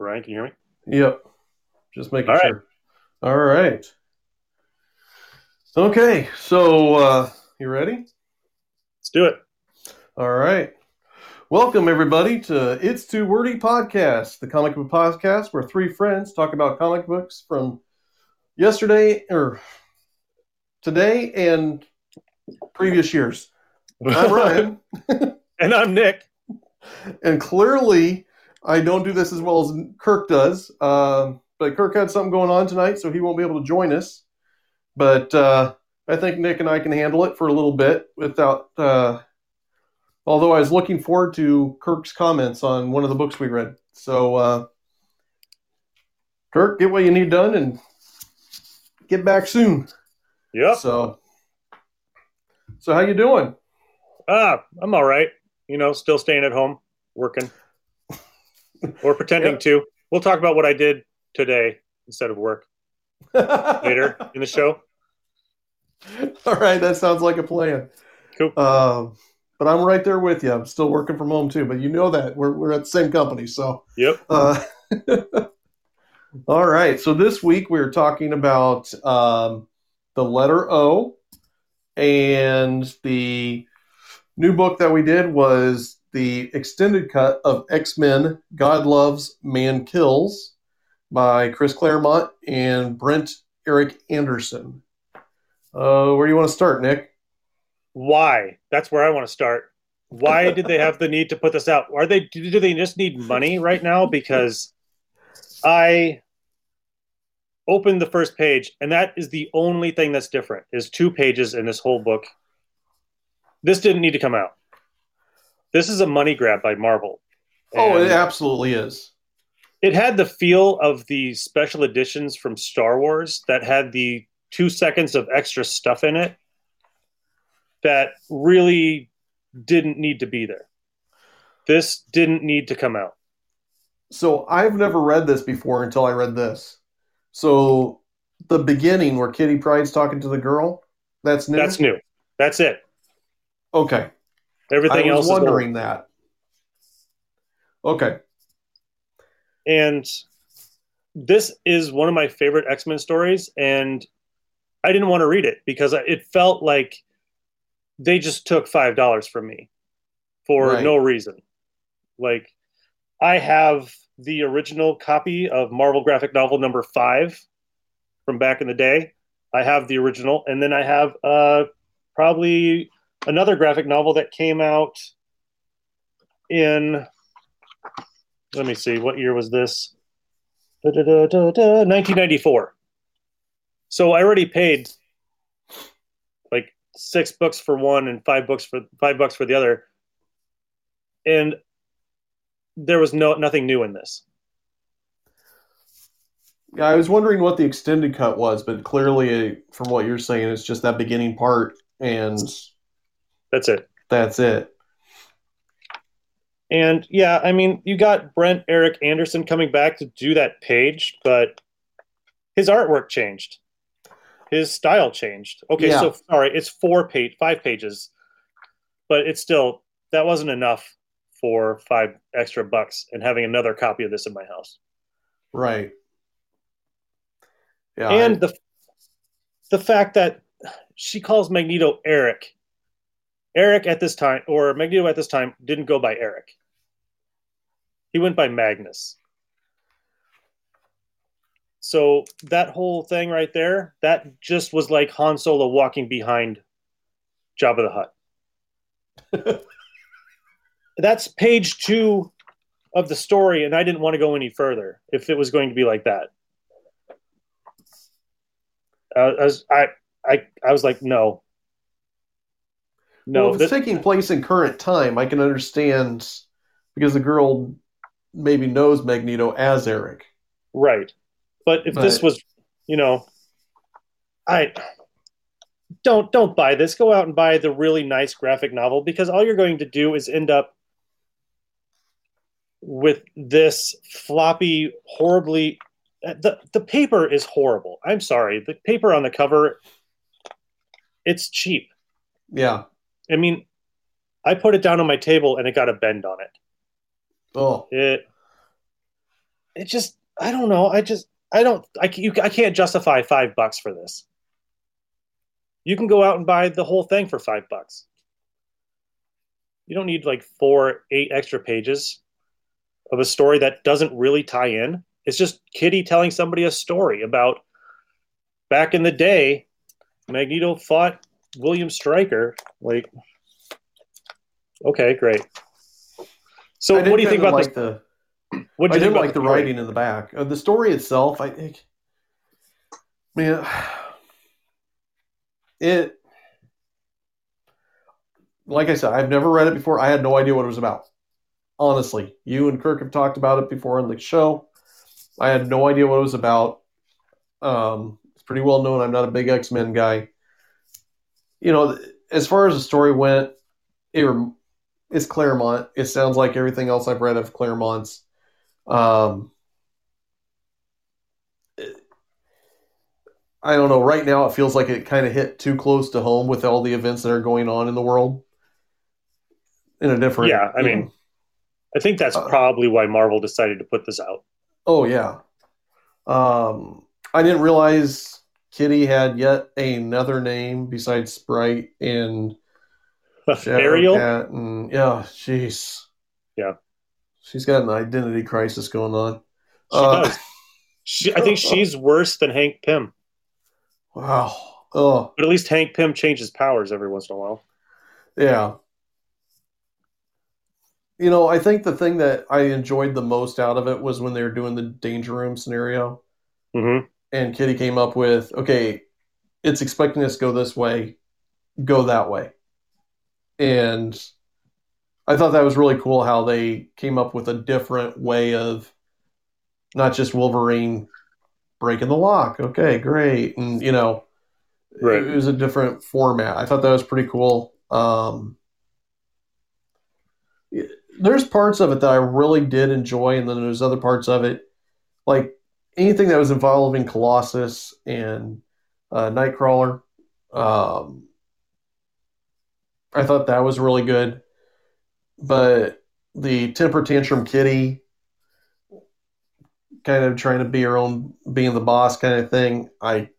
Ryan, can you hear me? Yep. Just making All right. sure. All right. Okay, so uh, you ready? Let's do it. All right. Welcome everybody to It's Too Wordy podcast, the comic book podcast where three friends talk about comic books from yesterday or today and previous years. I'm Ryan, and I'm Nick. and clearly I don't do this as well as Kirk does. Um, but Kirk had something going on tonight, so he won't be able to join us. But uh, I think Nick and I can handle it for a little bit without. Uh, although I was looking forward to Kirk's comments on one of the books we read. So, uh, Kirk, get what you need done and get back soon. Yeah. So, so how you doing? Ah, I'm all right. You know, still staying at home, working, or pretending Yep. to. We'll talk about what I did today instead of work later in the show. All right, that sounds like a plan. Cool. Um, but I'm right there with you. I'm still working from home too, but you know that we're we're at the same company, so. Yep. Uh, all right, so this week we're talking about um, the letter O, and the new book that we did was the extended cut of X Men: God Loves, Man Kills by Chris Claremont and Brent Eric Anderson. Uh, where do you want to start, Nick? Why? That's where I want to start. Why did they have the need to put this out? Are they do they just need money right now? Because I opened the first page, and that is the only thing that's different. Is two pages in this whole book. This didn't need to come out. This is a money grab by Marvel. Oh, And it absolutely is. it had the feel of the special editions from Star Wars that had the two seconds of extra stuff in it that really didn't need to be there. This didn't need to come out. So I've never read this before until I read this. So the beginning where Kitty Pryde's talking to the girl, that's new. That's new. That's it. Okay. Everything I else was is wondering that. Okay. And this is one of my favorite X Men stories, and I didn't want to read it because it felt like they just took five dollars from me for Right. no reason. Like, I have the original copy of Marvel graphic novel number five from back in the day. I have the original, and then I have uh, probably another graphic novel that came out in let me see what year was this? Da, da, da, da, da, 1994 so i already paid like six books for one and five books for five bucks for the other. And there was no nothing new in this. Yeah, I was wondering what the extended cut was, but clearly, from what you're saying, it's just that beginning part, and that's it that's it. and yeah i mean you got brent eric anderson coming back to do that page but his artwork changed his style changed okay Yeah. so sorry it's four page five pages but it's still that wasn't enough for five extra bucks and having another copy of this in my house Right. Yeah. and I- the the fact that she calls magneto eric eric at this time or magneto at this time didn't go by eric. He went by magnus. So that whole thing right there that just was like han solo walking behind jabba the hutt. That's page two of the story and i didn't want to go any further if it was going to be like that. Uh, I, was, I, I, I was like no no well, if it's taking place in current time, I can understand because the girl maybe knows Magneto as Eric. right. But if this was you know i don't don't buy this. Go out and buy the really nice graphic novel because all you're going to do is end up with this floppy horribly the the paper is horrible. I'm sorry. The paper on the cover it's cheap. Yeah. I mean i put it down on my table and it got a bend on it Oh, it it just I don't know. I just I don't I you, I can't justify five bucks for this. You can go out and buy the whole thing for five bucks. You don't need like four, eight extra pages of a story that doesn't really tie in. It's just Kitty telling somebody a story about back in the day, Magneto fought William Stryker. Like, okay, great. So, what do you think about like the? What I didn't like the, the writing in the back. Uh, the story itself, I think. Man, it. Like I said, I've never read it before. I had no idea what it was about. Honestly, you and Kirk have talked about it before on the show. I had no idea what it was about. Um, it's pretty well known. I'm not a big X Men guy. You know, as far as the story went, it it's Claremont. It sounds like everything else I've read of Claremont's. Um, I don't know. Right now, it feels like it kind of hit too close to home with all the events that are going on in the world. In a different, yeah. I mean, know. I think that's uh, probably why Marvel decided to put this out. Oh yeah. Um, I didn't realize Kitty had yet another name besides Sprite and Ariel. And yeah, she's yeah, she's got an identity crisis going on. She uh, does. She, I think she's worse than Hank Pym. Wow. Oh. But at least Hank Pym changes powers every once in a while. Yeah. You know, I think the thing that I enjoyed the most out of it was when they were doing the danger room scenario. Mm-hmm. And Kitty came up with, okay, it's expecting us to go this way, go that way and I thought that was really cool how they came up with a different way of not just Wolverine breaking the lock. Okay, great, and you know, right. it was a different format. I thought that was pretty cool. Um, there's parts of it that I really did enjoy, and then there's other parts of it, like anything that was involving Colossus and uh, Nightcrawler. Um, I thought that was really good. But the temper tantrum kitty kind of trying to be her own being the boss kind of thing, I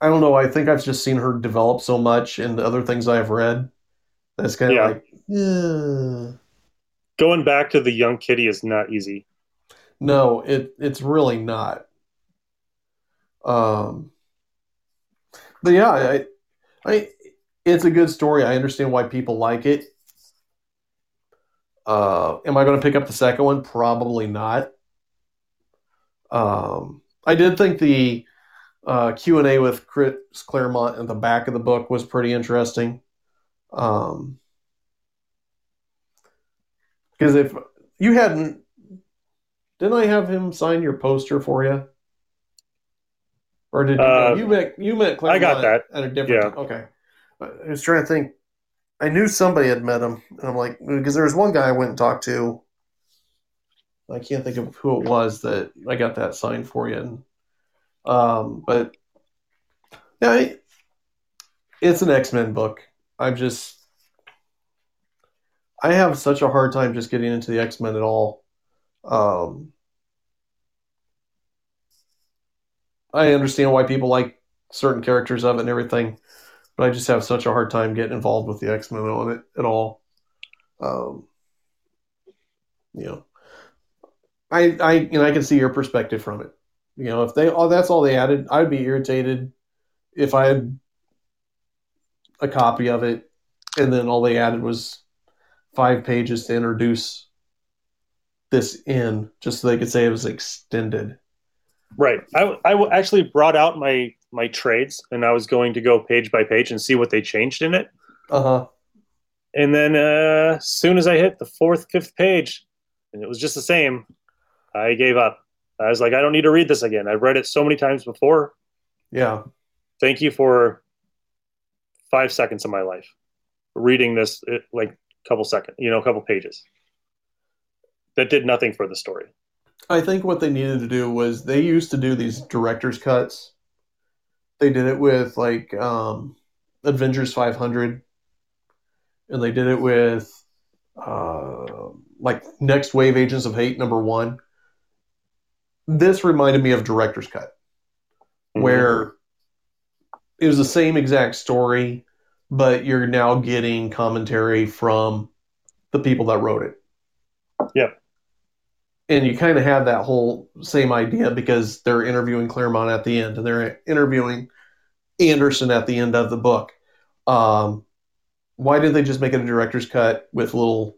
I don't know, I think I've just seen her develop so much in the other things I've read. That's kind yeah. of like yeah. Going back to the young kitty is not easy. No, it it's really not. Um but yeah, I I it's a good story. I understand why people like it. Uh, am I going to pick up the second one? Probably not. Um, I did think the uh, Q and A with Chris Claremont at the back of the book was pretty interesting. Um, because if you hadn't, didn't I have him sign your poster for you? Or did uh, you met you met Claremont I got that at a different? Yeah. Okay. I was trying to think. I knew somebody had met him, and I'm like, because there was one guy I went and talked to. I can't think of who it was that I got that signed for you. And, um, but yeah, I, it's an X Men book. I'm just, I have such a hard time just getting into the X Men at all. Um, I understand why people like certain characters of it and everything but I just have such a hard time getting involved with the X Men on it at all. Um, you know, I I you know I can see your perspective from it. You know, if they oh that's all they added, I'd be irritated if I had a copy of it and then all they added was five pages to introduce this in just so they could say it was extended. Right. I, I actually brought out my my trades and I was going to go page by page and see what they changed in it. Uh huh. And then uh, as soon as I hit the fourth, fifth page, and it was just the same, I gave up. I was like, I don't need to read this again. I've read it so many times before. Yeah. Thank you for five seconds of my life reading this, like a couple seconds, you know, a couple pages. That did nothing for the story. I think what they needed to do was they used to do these director's cuts they did it with like um, Avengers 500, and they did it with uh, like Next Wave Agents of Hate number one. This reminded me of Director's Cut, Mhm. where it was the same exact story, but you're now getting commentary from the people that wrote it. Yep. And you kind of have that whole same idea because they're interviewing Claremont at the end and they're interviewing Anderson at the end of the book. Um, why did they just make it a director's cut with little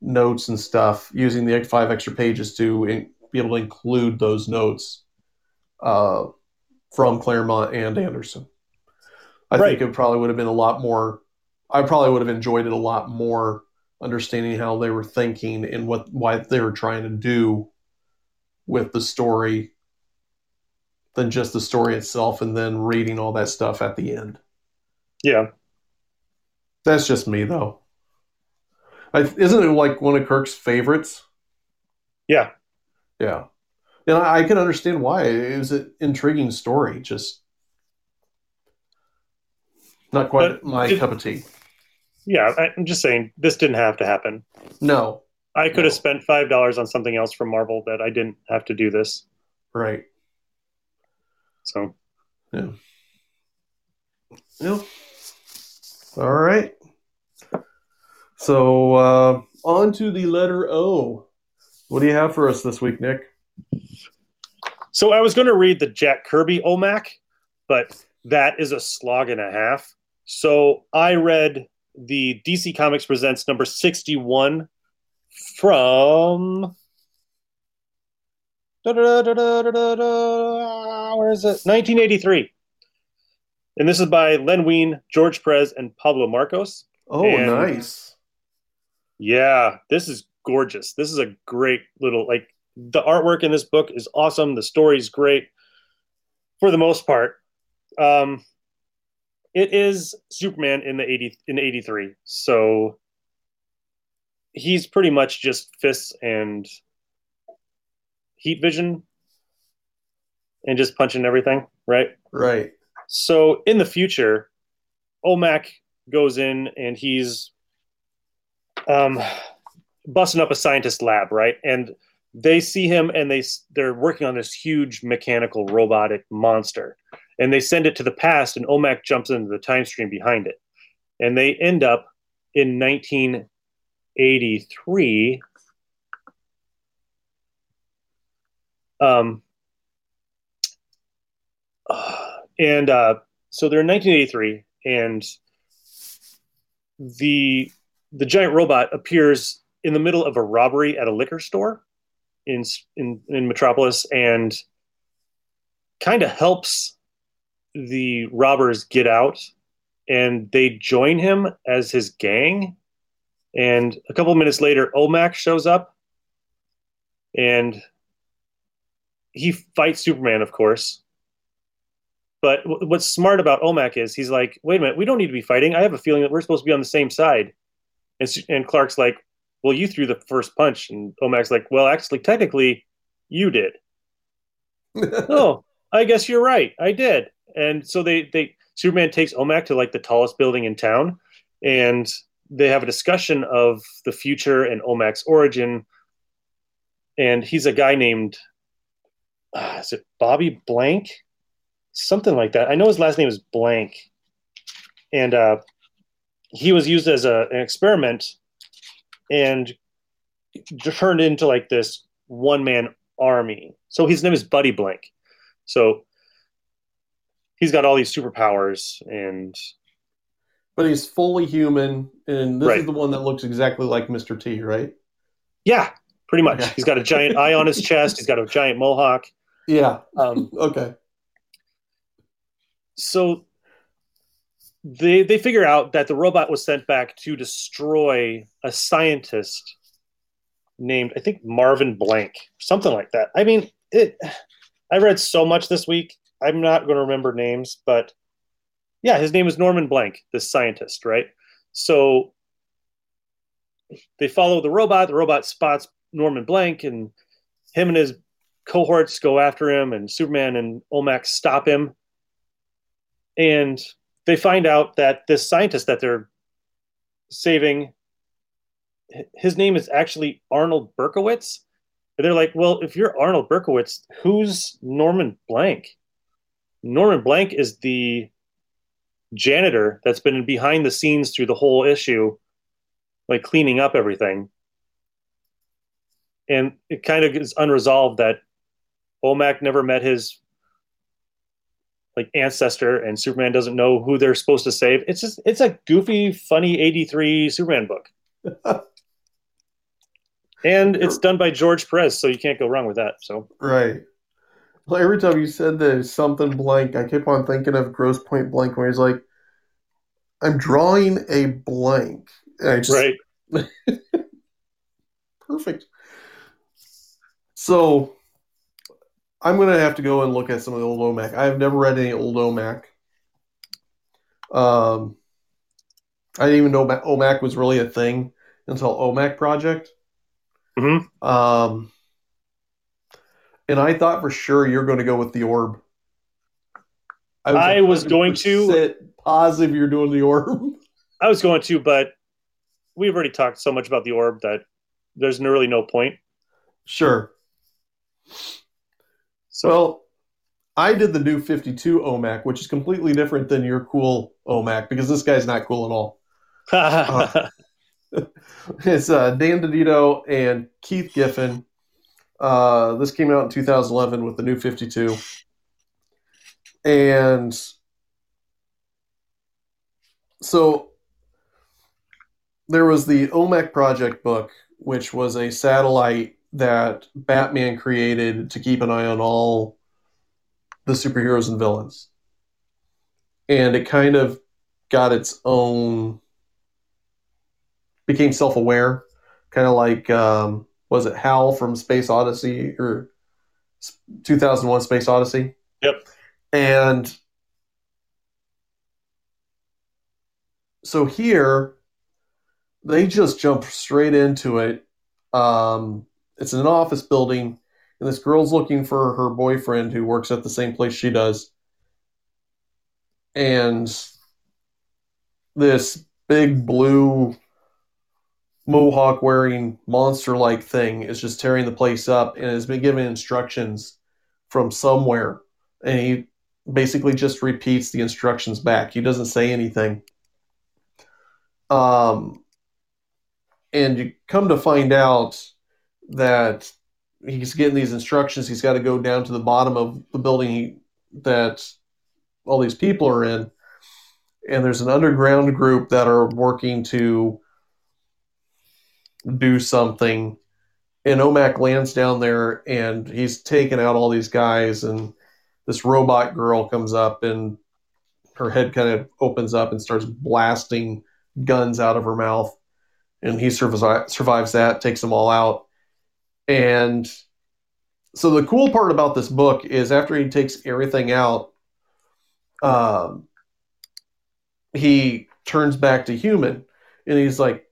notes and stuff using the five extra pages to in, be able to include those notes uh, from Claremont and Anderson? I Right. think it probably would have been a lot more. I probably would have enjoyed it a lot more, understanding how they were thinking and what why they were trying to do with the story than just the story itself, and then reading all that stuff at the end. yeah, That's just me, though. I, isn't it like one of Kirk's favorites? yeah, Yeah, and I, I can understand why. It was an intriguing story, just not quite But my cup of tea. Yeah. I, I'm just saying this didn't have to happen. No, I could No. have spent five dollars on something else from Marvel that I didn't have to do this. right? So Yeah. Yep. All right. So uh, on to the letter O. What do you have for us this week, Nick? So I was going to read the Jack Kirby OMAC, but that is a slog and a half. So I read the DC Comics Presents number 61 from. Where is it? 1983. And this is by Len Wein, George Perez, and Pablo Marcos. Oh, And- nice. Yeah, this is gorgeous. This is a great little like the artwork in this book is awesome. The story's great for the most part. Um it is Superman in the 80 in 83. So he's pretty much just fists and heat vision and just punching everything, right? Right. So in the future, OMAC goes in and he's um, busting up a scientist lab, right? And they see him and they they're working on this huge mechanical robotic monster, and they send it to the past, and OMAC jumps into the time stream behind it, and they end up in 1983. Um, and uh, so they're in 1983, and the the giant robot appears in the middle of a robbery at a liquor store in in, in Metropolis, and kind of helps the robbers get out, and they join him as his gang. And a couple minutes later, Omac shows up, and he fights Superman, of course. But w- what's smart about Omac is he's like, wait a minute, we don't need to be fighting. I have a feeling that we're supposed to be on the same side. And, and Clark's like, well, you threw the first punch. And Omac's like, well, actually, technically, you did. oh, I guess you're right. I did. And so they, they Superman takes Omac to like the tallest building in town, and they have a discussion of the future and Omac's origin. And he's a guy named, uh, is it Bobby Blank? Something like that. I know his last name is Blank. And uh, he was used as a, an experiment and turned into like this one man army. So his name is Buddy Blank. So he's got all these superpowers and but he's fully human, and this is the one that looks exactly like Mr. T, right? yeah, pretty much. Okay. He's got a giant eye on his chest. He's got a giant mohawk. Yeah. Um, Okay. so they they figure out that the robot was sent back to destroy a scientist named I think Marvin Blank, something like that. I mean, it. I read so much this week. I'm not going to remember names, but yeah, his name is Norman Blank, this scientist, right? So they follow the robot. The robot spots Norman Blank, and him and his cohorts go after him, and Superman and OMAC stop him. And they find out that this scientist that they're saving his name is actually Arnold Berkowitz. And they're like, well, if you're Arnold Berkowitz, who's Norman Blank? Norman Blank is the janitor that's been behind the scenes through the whole issue, like cleaning up everything. And it kind of is unresolved that OMAC never met his like ancestor and Superman doesn't know who they're supposed to save. It's just it's a goofy, funny 83 Superman book. and it's done by George Perez, so you can't go wrong with that. So Right. Well, every time you said there's something blank, I kept on thinking of Grosse Pointe Blank, where he's like, "I'm drawing a blank." And I just, right. perfect. So, I'm gonna have to go and look at some of the old OMAC. I have never read any old OMAC. Um, I didn't even know OMAC was really a thing until OMAC Project. Mhm. Um, and I thought for sure you're going to go with the orb. I was going to- 100% positive you're doing the orb. I was going to, but we've already talked so much about the orb that there's really no point. sure. So Well, I did the new 52 OMAC, which is completely different than your cool OMAC because this guy's not cool at all. uh, It's uh, Dan DiDio and Keith Giffen. Uh, this came out in 2011 with the new 52. And so there was the OMAC Project book, which was a satellite that Batman created to keep an eye on all the superheroes and villains. And it kind of got its own became self-aware, kind of like um, was it Hal from Space Odyssey or 2001: Space Odyssey? Yep. And so here, they just jump straight into it. Um, it's an office building, and this girl's looking for her boyfriend who works at the same place she does. And this big blue mohawk wearing monster like thing is just tearing the place up and has been given instructions from somewhere and he basically just repeats the instructions back. He doesn't say anything. Um and you come to find out that he's getting these instructions. He's got to go down to the bottom of the building he, that all these people are in and there's an underground group that are working to do something. And Omac lands down there and he's taking out all these guys. And this robot girl comes up and her head kind of opens up and starts blasting guns out of her mouth. And he survives, survives that, takes them all out. And so the cool part about this book is after he takes everything out, um, he turns back to human and he's like,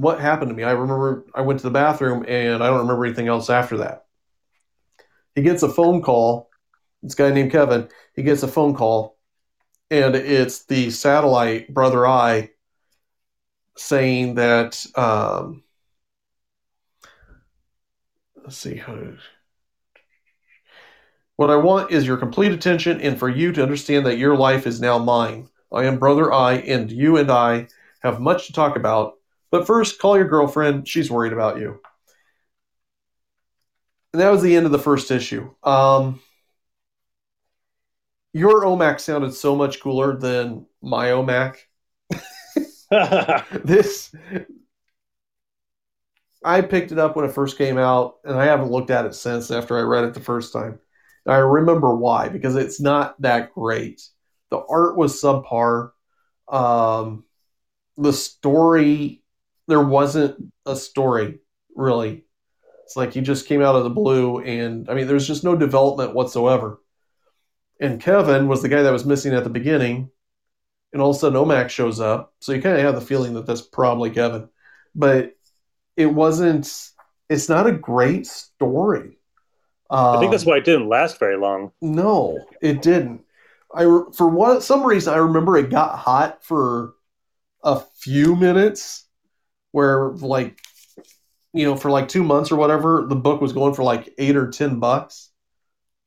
what happened to me? I remember I went to the bathroom and I don't remember anything else after that. He gets a phone call. This guy named Kevin. He gets a phone call, and it's the satellite brother Eye saying that. Um, let's see how. What I want is your complete attention and for you to understand that your life is now mine. I am Brother Eye, and you and I have much to talk about but first, call your girlfriend. She's worried about you. And that was the end of the first issue. Um, your OMAC sounded so much cooler than my OMAC. this, I picked it up when it first came out, and I haven't looked at it since after I read it the first time. And I remember why, because it's not that great. The art was subpar. Um, the story there wasn't a story really. It's like he just came out of the blue, and I mean, there's just no development whatsoever. And Kevin was the guy that was missing at the beginning, and all of a sudden Omac shows up, so you kind of have the feeling that that's probably Kevin, but it wasn't. It's not a great story. I think that's Um, why it didn't last very long. no, it didn't. I for what some reason I remember it got hot for a few minutes, where like you know, for like two months or whatever, the book was going for like eight or ten bucks.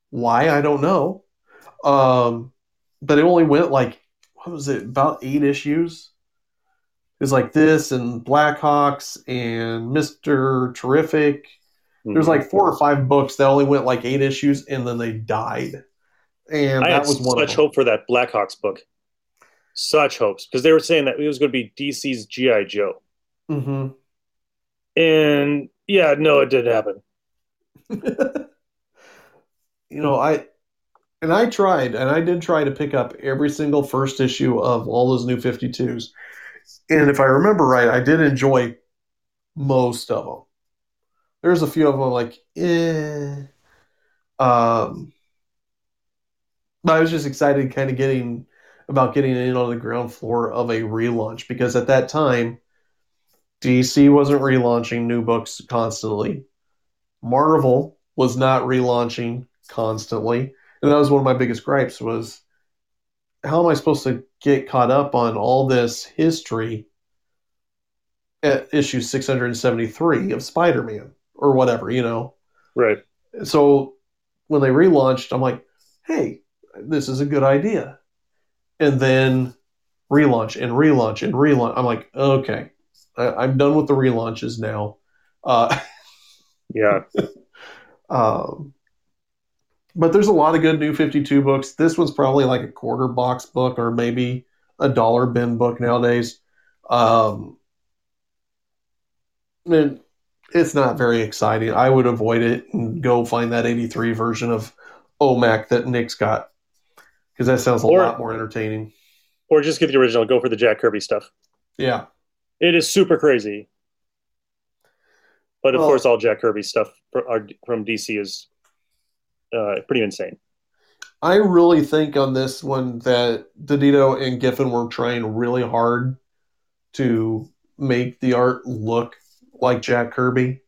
Why I don't know. Um, but it only went like what was it about eight issues? It was like this and Blackhawks and Mister Terrific. There's Mhm. like four or five books that only went like eight issues and then they died. And I that had was one such hope for that Blackhawks book. Such hopes because they were saying that it was going to be DC's GI Joe, hmm and yeah, no, it didn't happen. you know, I and I tried, and I did try to pick up every single first issue of all those new 52s. And if I remember right, I did enjoy most of them. There's a few of them like, eh. Um, but I was just excited kind of getting about getting in on the ground floor of a relaunch because at that time, DC wasn't relaunching new books constantly. Marvel was not relaunching constantly, and that was one of my biggest gripes was how am I supposed to get caught up on all this history at issue 673 of Spider-Man or whatever, you know? Right. So when they relaunched, I'm like, hey, this is a good idea. And then relaunch and relaunch and relaunch. I'm like, okay, I, I'm done with the relaunches now. Uh, Yeah. um, but there's a lot of good new 52 books. This one's probably like a quarter box book or maybe a dollar bin book nowadays. Um, and it's not very exciting. I would avoid it and go find that 83 version of OMAC that Nick's got because that sounds a Or- lot more entertaining. Or just get the original. Go for the Jack Kirby stuff. Yeah. It is super crazy. But of Well- course, all Jack Kirby stuff from DC is uh, pretty insane. I really think on this one that DiDio and Giffen were trying really hard to make the art look like Jack Kirby,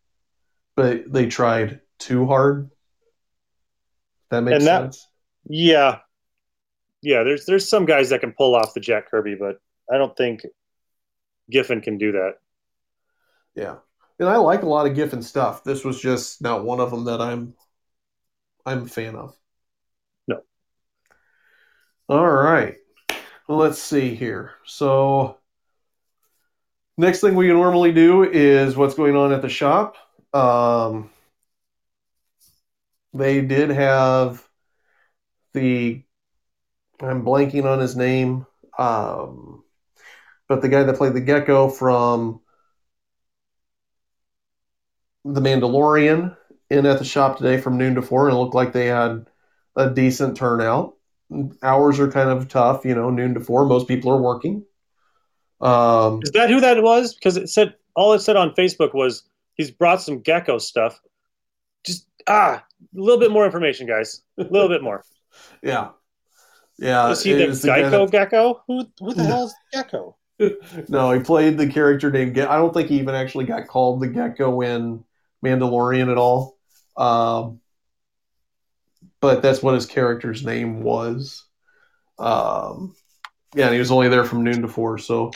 but they tried too hard. That makes that- sense. Yeah, yeah. There's there's some guys that can pull off the Jack Kirby, but I don't think Giffen can do that. Yeah, and I like a lot of Giffen stuff. This was just not one of them that I'm I'm a fan of. No. All right. Let's see here. So next thing we normally do is what's going on at the shop. Um, they did have the I'm blanking on his name. Um, but the guy that played the gecko from The Mandalorian in at the shop today from noon to four, and it looked like they had a decent turnout. Hours are kind of tough, you know, noon to four. Most people are working. Um, Is that who that was? Because it said all it said on Facebook was he's brought some gecko stuff. Just ah, a little bit more information, guys. A little bit more. yeah, yeah. Is he the Geico that- gecko? Who who the hell is gecko? no, he played the character named. Ge- I don't think he even actually got called the Gecko in Mandalorian at all. Um, but that's what his character's name was. Um, yeah, and he was only there from noon to four, so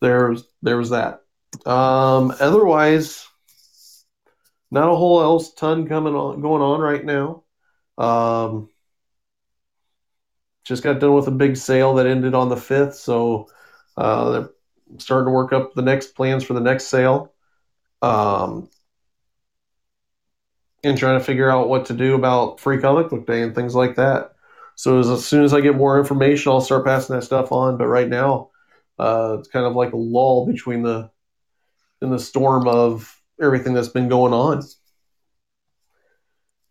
there was there was that. Um, otherwise, not a whole else ton coming on going on right now. Um, just got done with a big sale that ended on the fifth, so uh, they're starting to work up the next plans for the next sale. Um, and trying to figure out what to do about free comic book day and things like that. So as, as soon as I get more information, I'll start passing that stuff on. But right now, uh, it's kind of like a lull between the in the storm of everything that's been going on.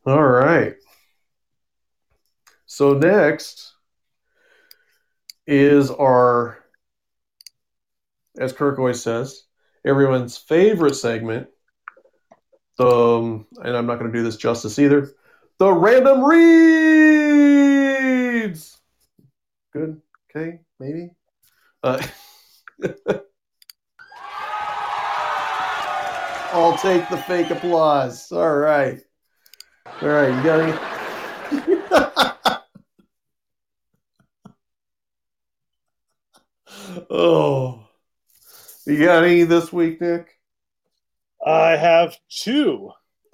All right. So next is our, as Kirk always says, everyone's favorite segment. Um, and I'm not going to do this justice either. The random reads. Good. Okay. Maybe. Uh, I'll take the fake applause. All right. All right. You got any? oh. You got any this week, Nick? I have two.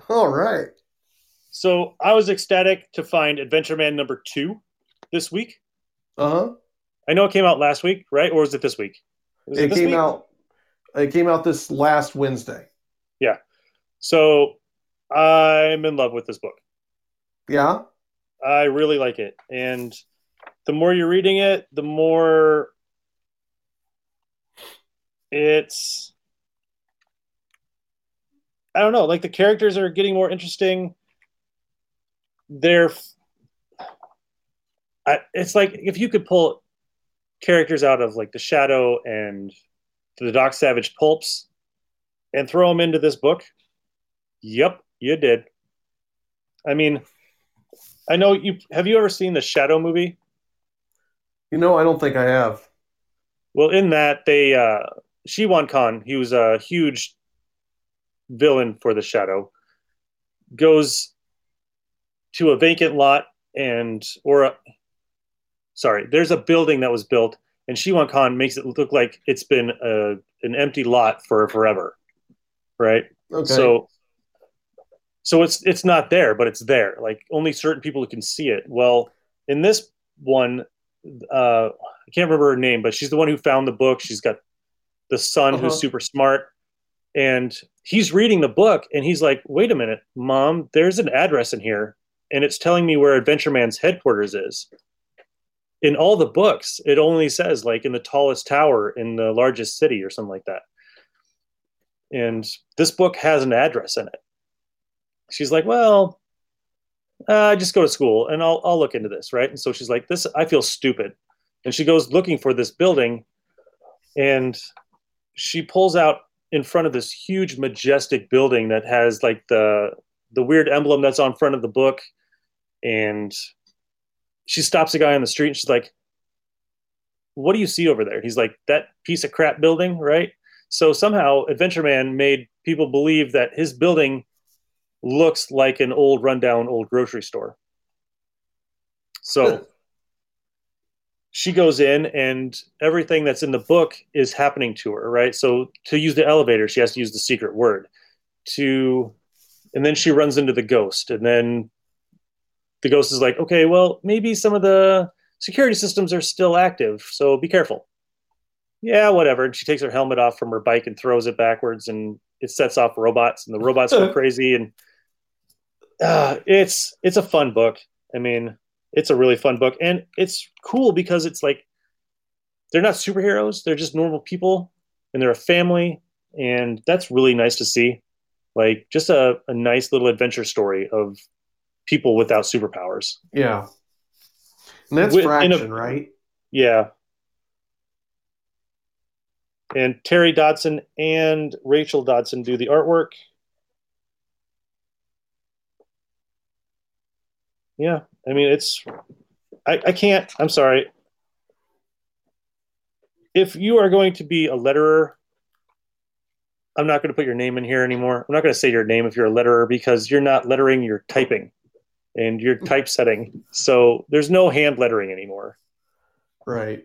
All right. So I was ecstatic to find Adventure Man number two this week. Uh huh. I know it came out last week, right? Or was it this week? Was It this came week? out. It came out this last Wednesday. Yeah. So I'm in love with this book. Yeah. I really like it. And the more you're reading it, the more it's I don't know, like the characters are getting more interesting. They're I, it's like if you could pull characters out of like the Shadow and the Doc Savage pulps and throw them into this book. Yep, you did. I mean, I know you have you ever seen the Shadow movie? You know, I don't think I have. Well, in that they uh Shiwan Khan, he was a huge villain for the Shadow, goes to a vacant lot and or a, sorry, there's a building that was built and Shiwan Khan makes it look like it's been a, an empty lot for forever. Right? Okay. So so it's it's not there, but it's there. Like only certain people can see it. Well, in this one, uh, I can't remember her name, but she's the one who found the book. She's got the son Uh-huh. who's super smart, and he's reading the book, and he's like, "Wait a minute, mom, there's an address in here, and it's telling me where Adventure Man's headquarters is." In all the books, it only says like in the tallest tower in the largest city or something like that. And this book has an address in it she's like, well, uh, just go to school and I'll, I'll look into this. Right. And so she's like, this, I feel stupid. And she goes looking for this building and she pulls out in front of this huge, majestic building that has like the, the weird emblem that's on front of the book. And she stops a guy on the street and she's like, what do you see over there? He's like, that piece of crap building. Right. So somehow Adventure Man made people believe that his building looks like an old rundown old grocery store. So she goes in and everything that's in the book is happening to her, right? So to use the elevator, she has to use the secret word. To and then she runs into the ghost and then the ghost is like, "Okay, well, maybe some of the security systems are still active, so be careful." Yeah, whatever. And she takes her helmet off from her bike and throws it backwards and it sets off robots and the robots go crazy and uh, it's it's a fun book. I mean, it's a really fun book, and it's cool because it's like they're not superheroes; they're just normal people, and they're a family, and that's really nice to see. Like just a, a nice little adventure story of people without superpowers. yeah. And that's With- in a- right? Yeah. And Terry Dodson and Rachel Dodson do the artwork. Yeah, I mean it's I, I can't I'm sorry. If you are going to be a letterer, I'm not going to put your name in here anymore. I'm not going to say your name if you're a letterer because you're not lettering, you're typing and you're typesetting. So there's no hand lettering anymore. Right.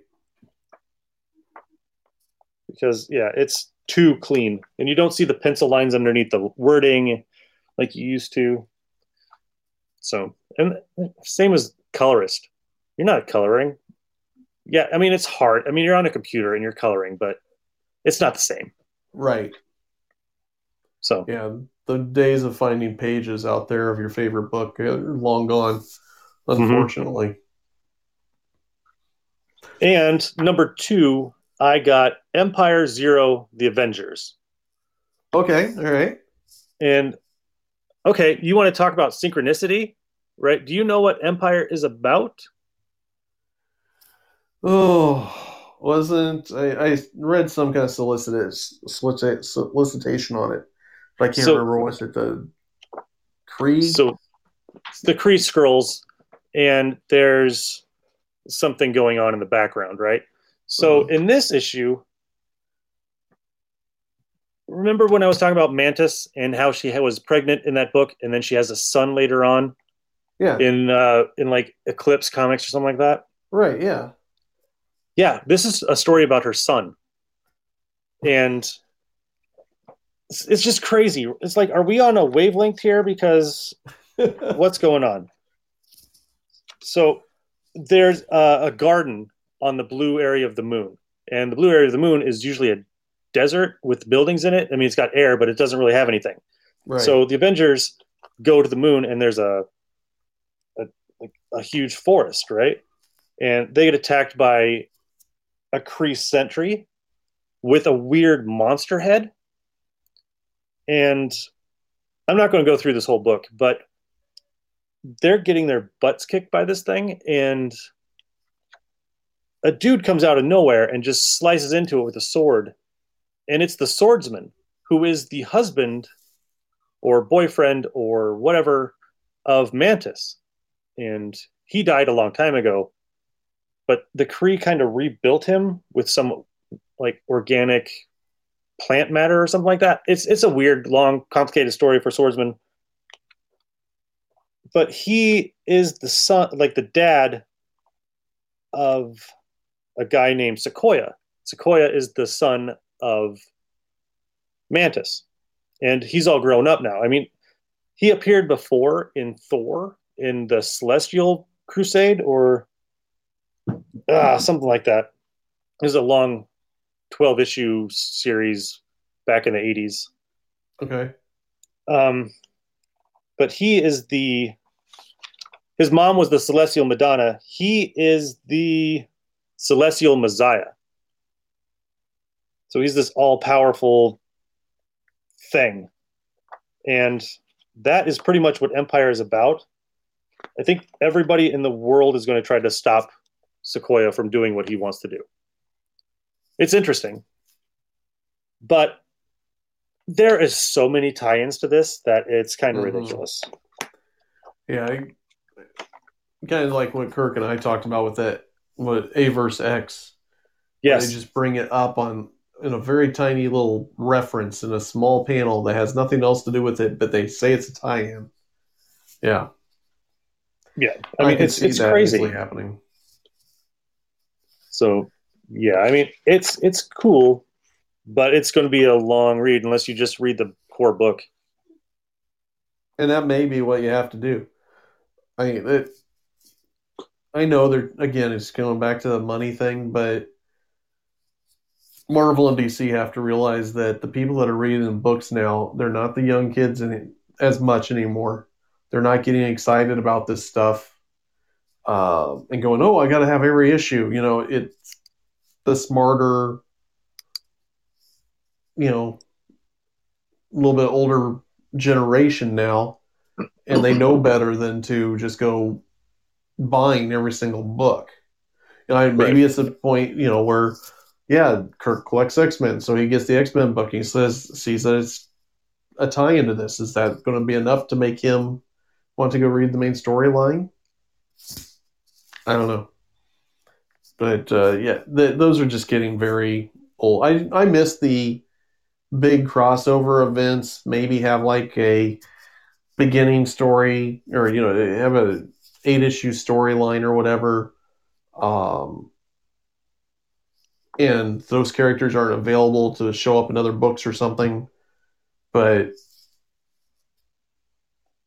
because yeah, it's too clean, and you don't see the pencil lines underneath the wording like you used to. So, and same as colorist, you're not coloring. Yeah, I mean it's hard. I mean you're on a computer and you're coloring, but it's not the same. Right. So Yeah. The days of finding pages out there of your favorite book are long gone, mm-hmm. unfortunately. and number two, I got Empyre Zero: The Avengers, Okay. All right. and okay, you want to talk about synchronicity, right? Do you know what Empyre is about? Oh, wasn't I, I read some kind of solicit, solicit, solicitation on it, but I can't So- remember. Was it the Kree? So the Kree scrolls, and there's something going on in the background, right? So Mhm. in this issue, remember when I was talking about Mantis and how she was pregnant in that book, and then she has a son later on yeah. in uh, in like Eclipse comics or something like that. right. Yeah. Yeah, this is a story about her son, and it's, it's just crazy. It's like, are we on a wavelength here? Because what's going on? So there's a, a garden on the blue area of the moon, and the blue area of the moon is usually a desert with buildings in it. I mean, it's got air, but it doesn't really have anything. Right. So the Avengers go to the moon, and there's a, a huge forest, right? And they get attacked by a Kree sentry with a weird monster head. And I'm not going to go through this whole book, but they're getting their butts kicked by this thing, and a dude comes out of nowhere and just slices into it with a sword. And it's the swordsman who is the husband or boyfriend or whatever of Mantis. And he died a long time ago. But the Kree kind of rebuilt him with some like organic plant matter or something like that. It's it's a weird, long, complicated story for swordsman. But he is the son, like the dad of a guy named Sequoia. Sequoia is the son of Mantis, and he's all grown up now. I mean, he appeared before in Thor in the Celestial Crusade or uh, something like that. It was a long 12 issue series back in the 80s. okay. Um, but he is the his mom was the celestial Madonna. He is the celestial Messiah. So he's this all powerful thing. And that is pretty much what Empyre is about. I think everybody in the world is going to try to stop Sequoia from doing what he wants to do. It's interesting. But there is so many tie-ins to this that it's kind of Mhm. ridiculous. Yeah, I, kind of like what Kirk and I talked about with that, what A verse X. Yes. They just bring it up on in a very tiny little reference in a small panel that has nothing else to do with it, but they say it's a tie-in. Yeah, Yeah. I mean, can it's it's crazy. happening. So yeah, I mean, it's it's cool, but it's going to be a long read unless you just read the core book. and that may be what you have to do. I mean, it, I know they're again, it's going back to the money thing, but Marvel and DC have to realize that the people that are reading the books now, they're not the young kids any, as much anymore. They're not getting excited about this stuff uh, and going, "Oh, I got to have every issue." You know, it's the smarter, you know, a little bit older generation now, and they know better than to just go buying every single book. You know, maybe it's a point, you know, where yeah, Kirk collects X Men, so he gets the X Men book. He says sees that it's a tie into this. Is that going to be enough to make him want to go read the main storyline? I don't know, but uh, yeah, th- those are just getting very old. I I miss the big crossover events. Maybe have like a beginning story, or you know, have a eight issue storyline or whatever. Um, and those characters aren't available to show up in other books or something, but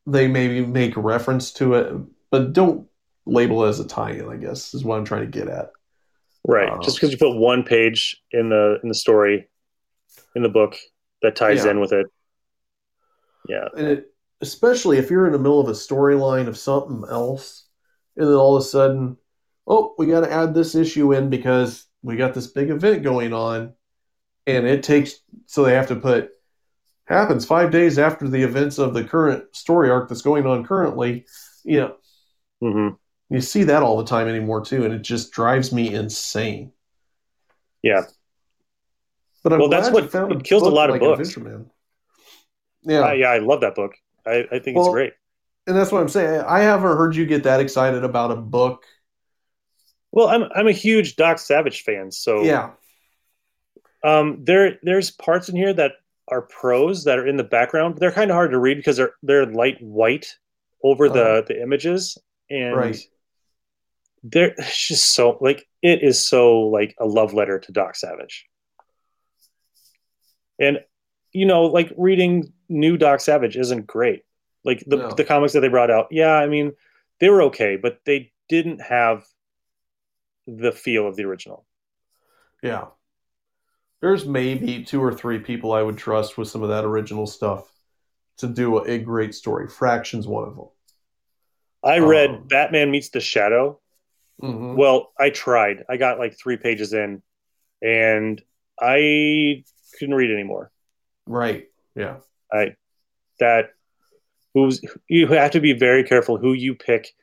they maybe make reference to it, but don't label it as a tie-in. I guess is what I'm trying to get at. Right. Um, just because you put one page in the in the story in the book that ties Yeah. in with it. Yeah. and it, especially if you're in the middle of a storyline of something else, and then all of a sudden, oh, we got to add this issue in because we got this big event going on, and it takes so they have to put happens five days after the events of the current story arc that's going on currently. You know, hmm you see that all the time anymore too, and it just drives me insane. Yeah. But I'm Well, that's what- found it kills a lot of like books. Yeah, Uh, yeah, I love that book. I, I think Well, it's great. and that's what I'm saying. I haven't heard you get that excited about a book. Well, I'm I'm a huge Doc Savage fan, so Yeah, um, there there's parts in here that are prose that are in the background. They're kind of hard to read because they're they're light white over the Uh-huh. the images, and Right. they're it's just so like it is so like a love letter to Doc Savage. And you know, like reading new Doc Savage isn't great. Like the No. the comics that they brought out, yeah, I mean, they were okay, but they didn't have the feel of the original. Yeah. There's maybe two or three people I would trust with some of that original stuff to do a, a great story. Fraction's one of them. I read Um, Batman Meets the Shadow. Mhm. Well, I tried. I got like three pages in, and I couldn't read anymore. Right. Yeah. I that who's you have to be very careful who you pick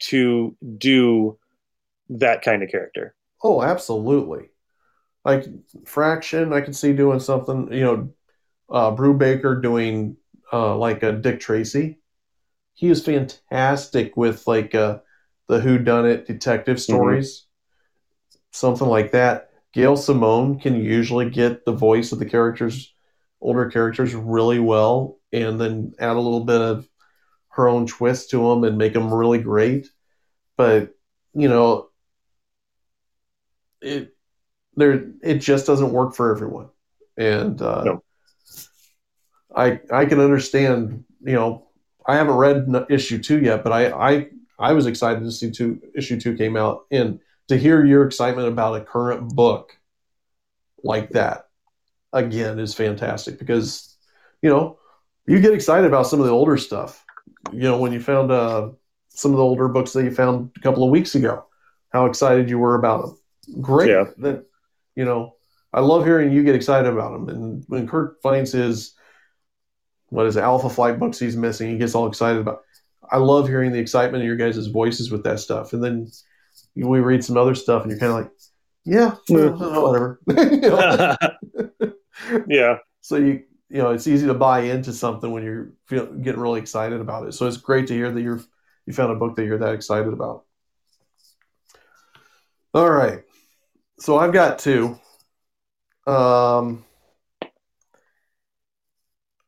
to do that kind of character. Oh, absolutely. Like Fraction, I could see doing something, you know, uh, Brubaker doing uh, like a Dick Tracy. He is fantastic with like uh, the Who Done It detective stories, something like that. Gail Simone can usually get the voice of the characters, older characters, really well, and then add a little bit of her own twist to them and make them really great. But you know, it there it just doesn't work for everyone, and uh, No. I I can understand. You know, I haven't read issue two yet, but I I I was excited to see two issue two came out, and to hear your excitement about a current book like that again is fantastic because you know you get excited about some of the older stuff. You know, when you found uh, some of the older books that you found a couple of weeks ago, how excited you were about them. Great. Yeah. That you know, I love hearing you get excited about them. And when Kurt finds his what is it, Alpha Flight books he's missing, he gets all excited about. I love hearing the excitement in your guys' voices with that stuff. And then we read some other stuff, and you're kind of like, yeah, well, uh, whatever. Yeah. so you you know it's easy to buy into something when you're feel, getting really excited about it so it's great to hear that you're you found a book that you're that excited about all right so i've got two. Um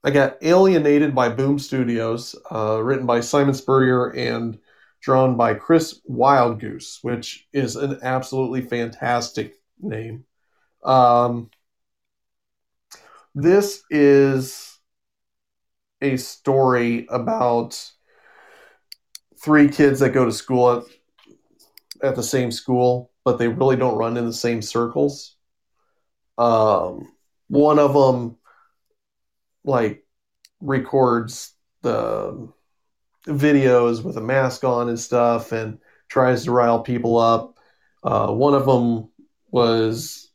i got alienated by boom studios uh, written by simon spurrier and drawn by chris wildgoose which is an absolutely fantastic name. Um, this is a story about three kids that go to school at, at the same school, but they really don't run in the same circles. Um, one of them, like, records the videos with a mask on and stuff and tries to rile people up. Uh, one of them was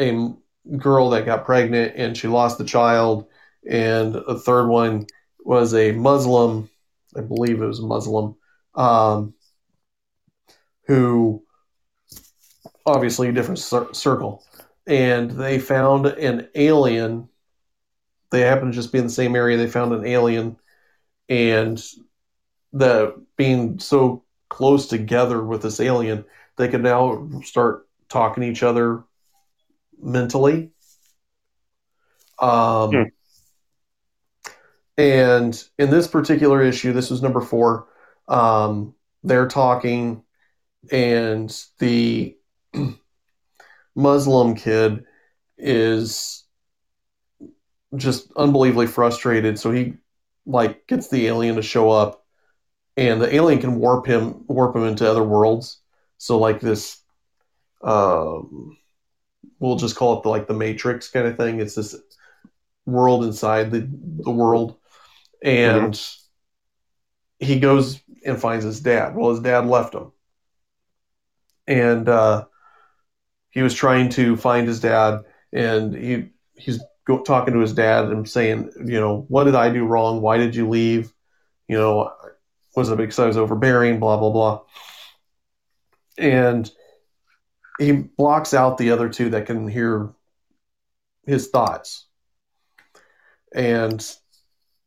a girl that got pregnant and she lost the child, and a third one was a Muslim, I believe it was a Muslim, um, who obviously a different cir- circle, and they found an alien. They happened to just be in the same area. They found an alien, and the being so close together with this alien, they could now start talking to each other mentally. Um, Hmm. And in this particular issue, this was number four, um, they're talking, and the Muslim kid is just unbelievably frustrated. So he like gets the alien to show up, and the alien can warp him warp him into other worlds. So like this, um, we'll just call it the, like the Matrix kind of thing. It's this world inside the the world, and he goes and finds his dad. Well, his dad left him, and uh, he was trying to find his dad, and he he's go, talking to his dad and saying, you know, what did I do wrong? Why did you leave? You know, was it because I was overbearing? Blah blah blah. And he blocks out the other two that can hear his thoughts. And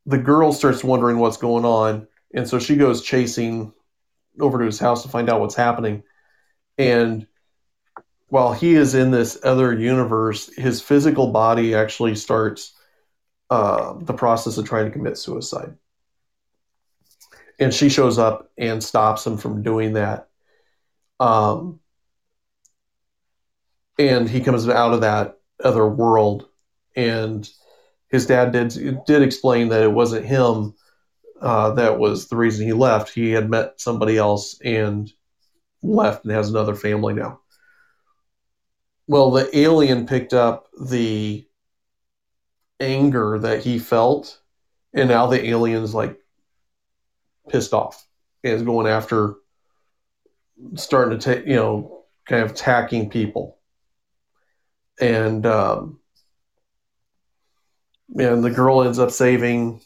the girl starts wondering what's going on. And so she goes chasing over to his house to find out what's happening. And while he is in this other universe, his physical body actually starts uh, the process of trying to commit suicide. And she shows up and stops him from doing that. Um, and he comes out of that other world and his dad did did explain that it wasn't him uh, that was the reason he left. He had met somebody else and left and has another family now. Well, the alien picked up the anger that he felt, and now the alien's like pissed off and is going after, starting to take, you know, kind of attacking people. And, um, and the girl ends up saving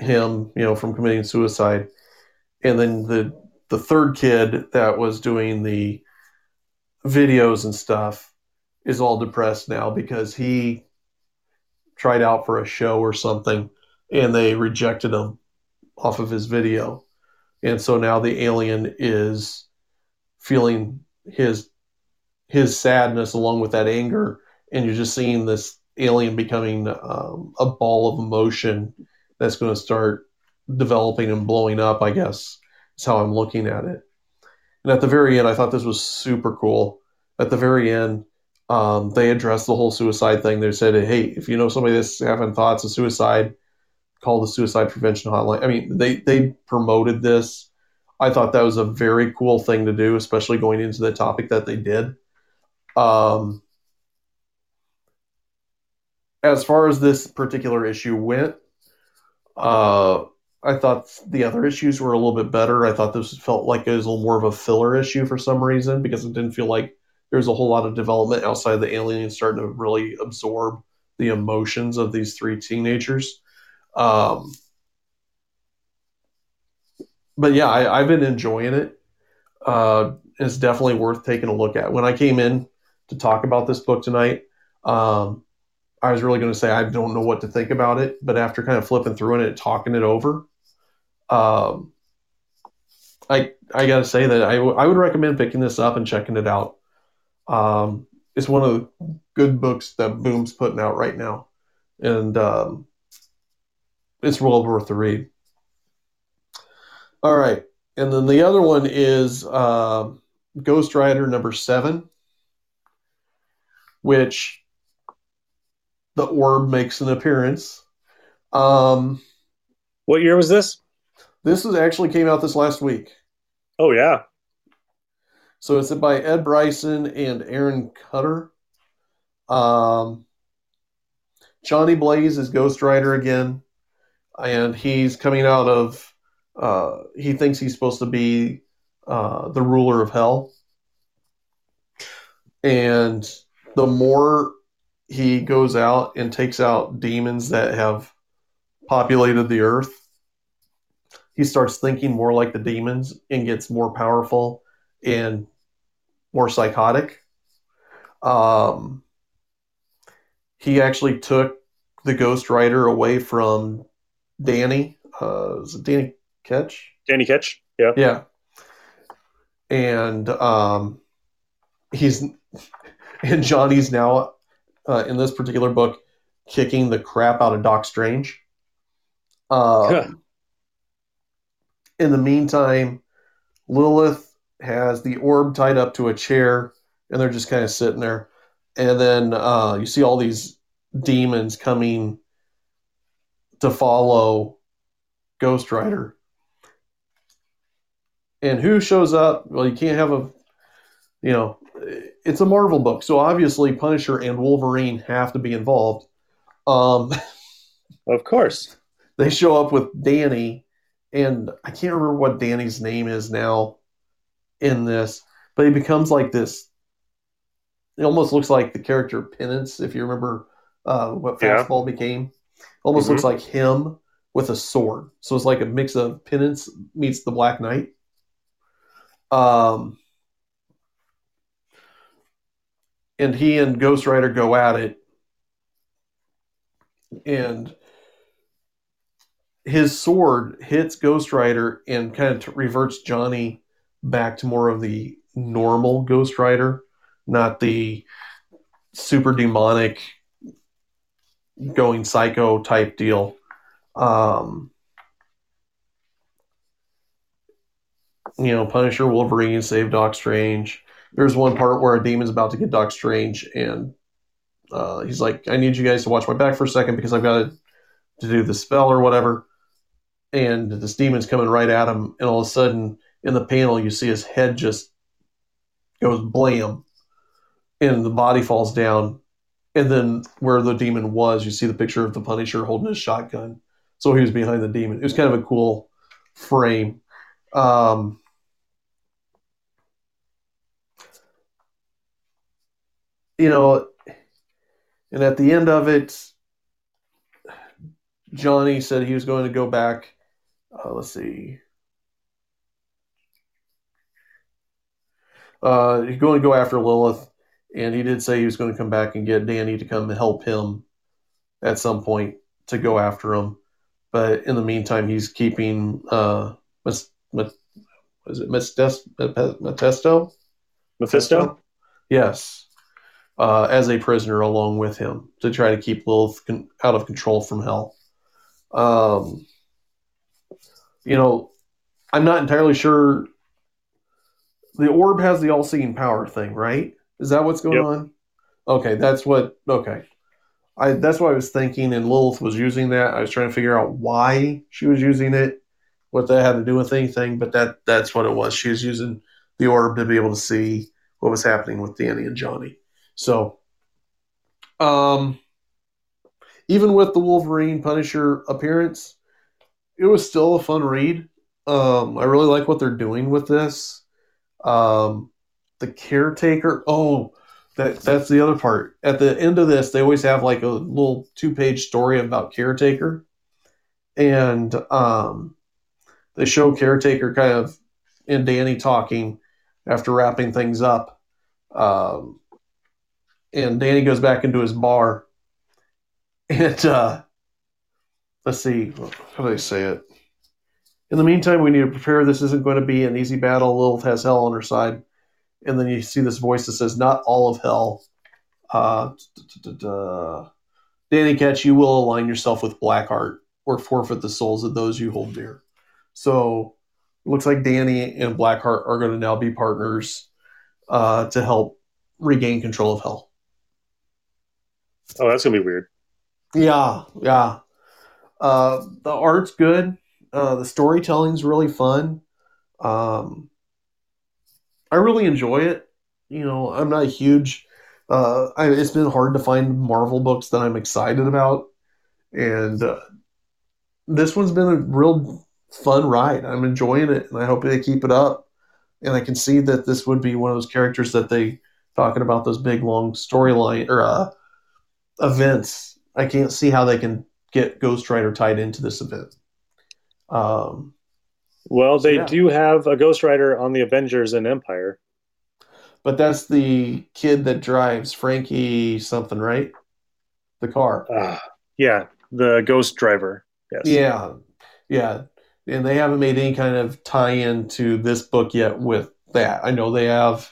him, you know, from committing suicide. And then the the third kid that was doing the videos and stuff is all depressed now because he tried out for a show or something and they rejected him off of his video. And so now the alien is feeling his his sadness along with that anger and you're just seeing this alien becoming um, a ball of emotion that's going to start developing and blowing up, I guess, is how I'm looking at it. And at the very end, I thought this was super cool. At the very end, um, they addressed the whole suicide thing. They said, hey, if you know somebody that's having thoughts of suicide, call the suicide prevention hotline. I mean, they, they promoted this. I thought that was a very cool thing to do, especially going into the topic that they did. Um, as far as this particular issue went, uh, I thought the other issues were a little bit better. I thought this felt like it was a little more of a filler issue for some reason because it didn't feel like there was a whole lot of development outside the aliens starting to really absorb the emotions of these three teenagers. Um, but yeah, I, have been enjoying it. Uh, it's definitely worth taking a look at. When I came in to talk about this book tonight, um, I was really going to say I don't know what to think about it, but after kind of flipping through it and talking it over, um, I I got to say that I, w- I would recommend picking this up and checking it out. Um, it's one of the good books that Boom's putting out right now, and um, it's well worth the read. All right, and then the other one is uh, Ghost Rider number seven, which the orb makes an appearance. Um, what year was this? This is actually came out this last week. Oh yeah. So it's by Ed Brisson and Aaron Kuder. Um, Johnny Blaze is Ghost Rider again, and he's coming out of. Uh, he thinks he's supposed to be uh, the ruler of hell, and the more he goes out and takes out demons that have populated the earth. He starts thinking more like the demons and gets more powerful and more psychotic. Um, he actually took the Ghost Rider away from Danny. Uh, is it Danny Ketch? Danny Ketch, yeah. Yeah. And um, he's and Johnny's now uh, in this particular book kicking the crap out of Doc Strange. Uh, in the meantime, Lilith has the orb tied up to a chair, and they're just kind of sitting there. And then uh, you see all these demons coming to follow Ghost Rider. And who shows up? Well, you can't have a, you know, it's a Marvel book, so obviously Punisher and Wolverine have to be involved. Um, of course, they show up with Danny, and I can't remember what Danny's name is now in this, but he becomes like this. It almost looks like the character Penance, if you remember uh, what Fastball yeah. became. Almost mm-hmm. looks like him with a sword. So it's like a mix of Penance meets the Black Knight. Um, and he and Ghost Rider go at it, and his sword hits Ghost Rider and kind of t- reverts Johnny back to more of the normal Ghost Rider, not the super demonic going psycho type deal. Um, you know, Punisher, Wolverine, save Doc Strange there's one part where a demon's about to get Doc Strange, and uh, he's like, I need you guys to watch my back for a second because I've got to, to do the spell or whatever. And this demon's coming right at him, and all of a sudden, in the panel, you see his head just goes blam, and the body falls down. And then where the demon was, you see the picture of the Punisher holding his shotgun. So he was behind the demon. It was kind of a cool frame. Um, you know, and at the end of it, Johnny said he was going to go back. Uh, let's see. Uh, he's going to go after Lilith, and he did say he was going to come back and get Danny to come help him at some point to go after him. But in the meantime, he's keeping uh, Mas- Ma- is it Mephisto? Mephisto? Mephisto? Yes uh, as a prisoner along with him to try to keep Lilith con- out of control from hell. Um, you know, I'm not entirely sure. The orb has the all seeing power thing, right? Is that what's going yep. on? Okay, that's what. Okay. I, that's what I was thinking, and Lilith was using that. I was trying to figure out why she was using it, what that had to do with anything, but that that's what it was. She was using the orb to be able to see what was happening with Danny and Johnny. So, um, even with the Wolverine Punisher appearance, it was still a fun read. Um, I really like what they're doing with this. Um, the caretaker. Oh, that that's the other part. At the end of this, they always have like a little two page story about caretaker, and um, they show caretaker kind of and Danny talking after wrapping things up. Um, and Danny goes back into his bar. And uh, let's see, how do they say it? In the meantime, we need to prepare. This isn't going to be an easy battle. Lilith has hell on her side. And then you see this voice that says, Not all of hell. Uh, Danny Ketch, you will align yourself with Blackheart or forfeit the souls of those you hold dear. So looks like Danny and Blackheart are going to now be partners uh, to help regain control of hell. Oh, that's gonna be weird. Yeah, yeah. Uh, the art's good. Uh, the storytelling's really fun. Um, I really enjoy it. You know, I'm not a huge. Uh, I, it's been hard to find Marvel books that I'm excited about, and uh, this one's been a real fun ride. I'm enjoying it, and I hope they keep it up. And I can see that this would be one of those characters that they talking about those big long storyline or uh, events, I can't see how they can get Ghost Rider tied into this event. Um, well, they so yeah. do have a Ghost Rider on the Avengers and Empyre. But that's the kid that drives Frankie something, right? The car. Uh, yeah, the Ghost Driver. Yes. Yeah, yeah. And they haven't made any kind of tie-in to this book yet with that. I know they have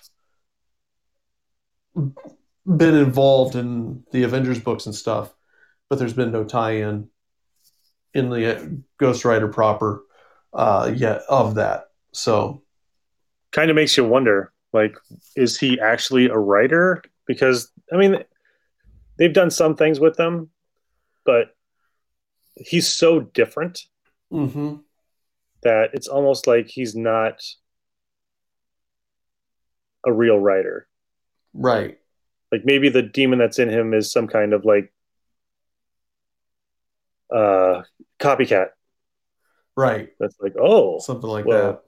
been involved in the Avengers books and stuff, but there's been no tie-in in the Ghost Rider proper uh, yet of that. So, kind of makes you wonder, like, is he actually a writer? Because I mean, they've done some things with them, but he's so different mm-hmm. that it's almost like he's not a real writer. Right like maybe the demon that's in him is some kind of like uh copycat. Right. That's like oh something like well, that.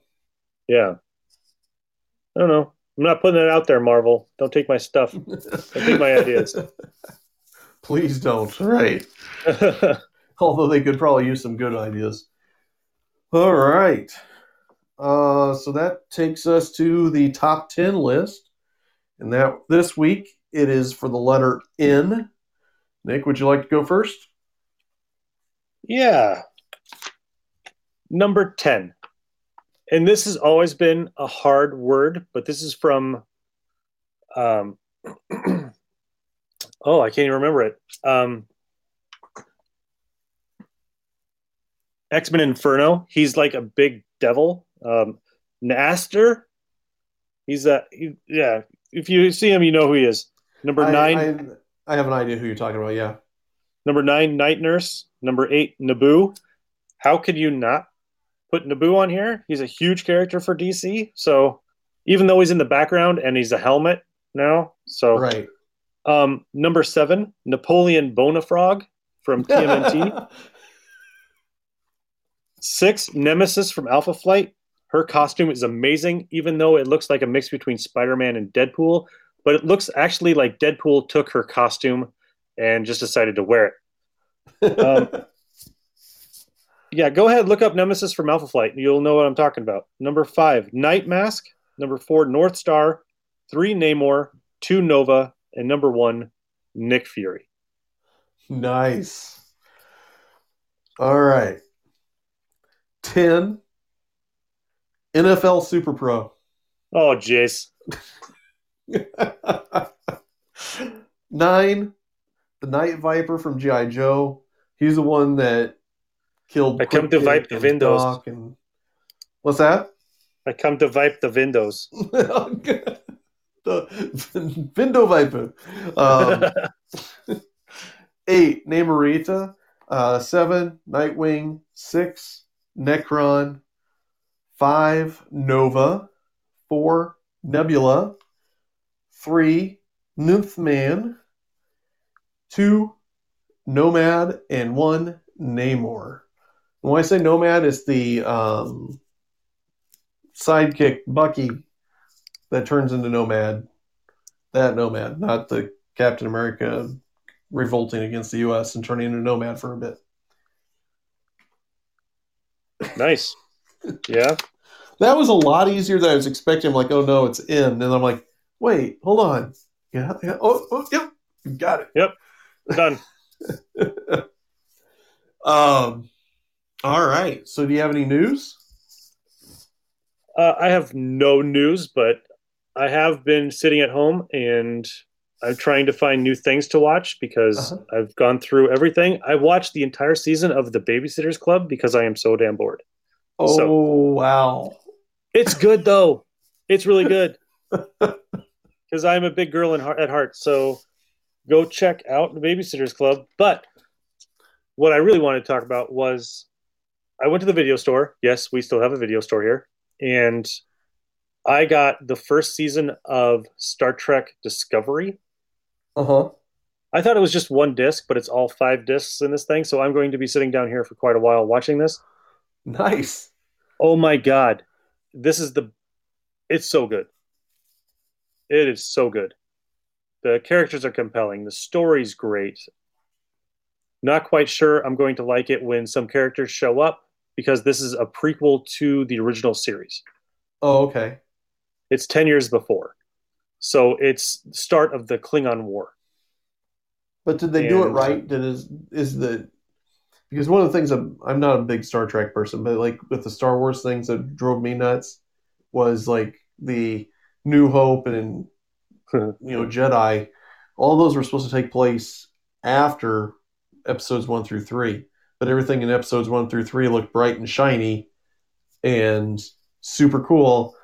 yeah. I don't know. I'm not putting it out there marvel. Don't take my stuff. Don't take my ideas. Please don't. Right. Although they could probably use some good ideas. All right. Uh, so that takes us to the top 10 list. And that this week it is for the letter N. Nick, would you like to go first? Yeah. Number 10. And this has always been a hard word, but this is from um oh, I can't even remember it. Um X-Men Inferno. He's like a big devil. Um N'astirh. He's a he, yeah. If you see him, you know who he is. Number I, nine. I have an idea who you're talking about. Yeah. Number nine, Night Nurse. Number eight, Nabu. How could you not put Nabu on here? He's a huge character for DC. So even though he's in the background and he's a helmet now, so Right. um, number seven, Napoleon Bonafrog from TMNT. Six, Nemesis from Alpha Flight. Her costume is amazing, even though it looks like a mix between Spider Man and Deadpool. But it looks actually like Deadpool took her costume and just decided to wear it. Um, Yeah, go ahead, look up Nemesis from Alpha Flight. You'll know what I'm talking about. Number five, Night Mask. Number four, North Star. Three, Namor. Two, Nova. And number one, Nick Fury. nice. All right. 10. NFL Super Pro. Oh, jeez. Nine. The Night Viper from G.I. Joe. He's the one that killed. I come to vibe the windows. And- What's that? I come to wipe the windows. the Vindo Viper. Um, eight, Namorita. Uh, seven, Nightwing. Six, Necron. Five, Nova. Four, Nebula. Three, Nymphman. Two, Nomad. And one, Namor. And when I say Nomad, it's the um, sidekick Bucky that turns into Nomad. That Nomad, not the Captain America revolting against the U.S. and turning into Nomad for a bit. nice. Yeah. That was a lot easier than I was expecting. I'm like, oh no, it's in. And I'm like, wait, hold on. Yeah, yeah. Oh, oh yep, got it. Done. Um, all right. So, do you have any news? Uh, I have no news, but I have been sitting at home and I'm trying to find new things to watch because Uh-huh. I've gone through everything. I watched the entire season of The Babysitters Club because I am so damn bored. Oh So- wow. It's good though. It's really good because I'm a big girl in heart, at heart. So go check out the Babysitters Club. But what I really wanted to talk about was I went to the video store. Yes, we still have a video store here, and I got the first season of Star Trek Discovery. Uh huh. I thought it was just one disc, but it's all five discs in this thing. So I'm going to be sitting down here for quite a while watching this. Nice. Oh my god. This is the it's so good. It is so good. The characters are compelling. The story's great. Not quite sure I'm going to like it when some characters show up because this is a prequel to the original series. Oh, okay. It's 10 years before. So it's the start of the Klingon War. But did they do it uh, right? Did is is the because one of the things I'm I'm not a big Star Trek person, but like with the Star Wars things that drove me nuts was like the New Hope and you know Jedi. All those were supposed to take place after episodes one through three, but everything in episodes one through three looked bright and shiny and super cool,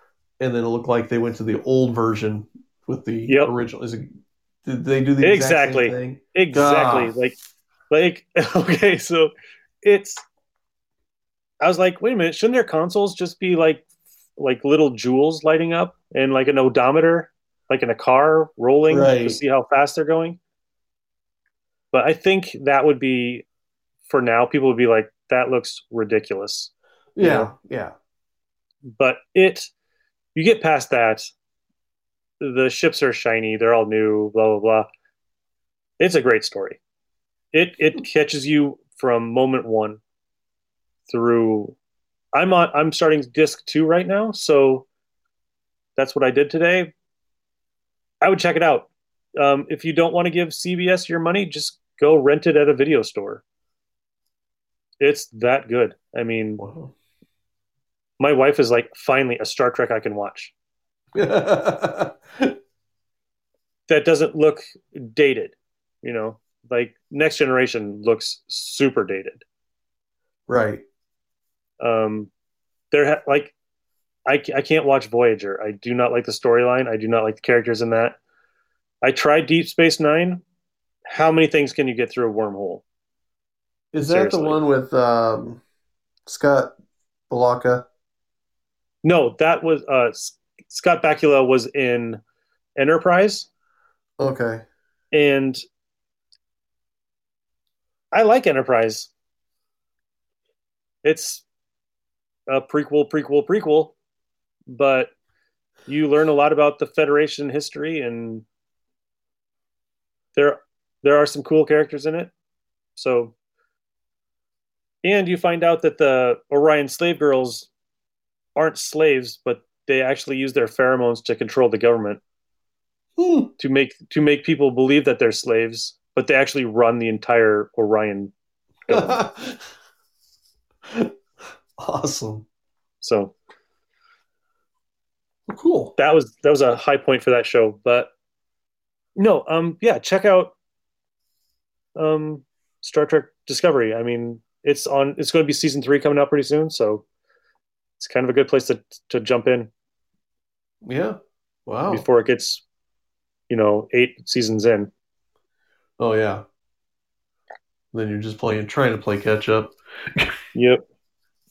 and then it looked like they went to the old version with the Yep. original. Is it? Did they do the exact Exactly. thing? Exactly. God. Like, like, okay, so it's. I was like, wait a minute, shouldn't their consoles just be like, like little jewels lighting up and like an odometer, like in a car rolling to see how fast they're going? But I think that would be, for now, people would be like, that looks ridiculous. Yeah, yeah. But it, you get past that, the ships are shiny, they're all new, blah blah blah. It's a great story. It it hmm. catches you from moment one through. I'm on. I'm starting disc two right now, so that's what I did today. I would check it out. Um, if you don't want to give CBS your money, just go rent it at a video store. It's that good. I mean, Wow. my wife is like, finally, a Star Trek I can watch that doesn't look dated. You know, like Next Generation looks super dated. right. Um, there, ha- like, I, I can't watch Voyager. I do not like the storyline. I do not like the characters in that. I tried Deep Space Nine, how many things can you get through a wormhole? Is that the one with um, Scott Balaka? No, that was uh, Scott Bakula was in Enterprise, Okay. and I like Enterprise. It's a prequel, prequel, prequel, but you learn a lot about the Federation history, and there there are some cool characters in it. So, and you find out that the Orion slave girls aren't slaves, but they actually use their pheromones to control the government Hmm. to make to make people believe that they're slaves, but they actually run the entire Orion government. awesome. so Well, cool. that was that was a high point for that show. But no, um, yeah, check out um Star Trek Discovery. I mean, it's on. It's going to be season three coming out pretty soon, so it's kind of a good place to to jump in Yeah. Wow. before it gets, you know, eight seasons in. Oh yeah. Then you're just playing, trying to play catch up. Yep,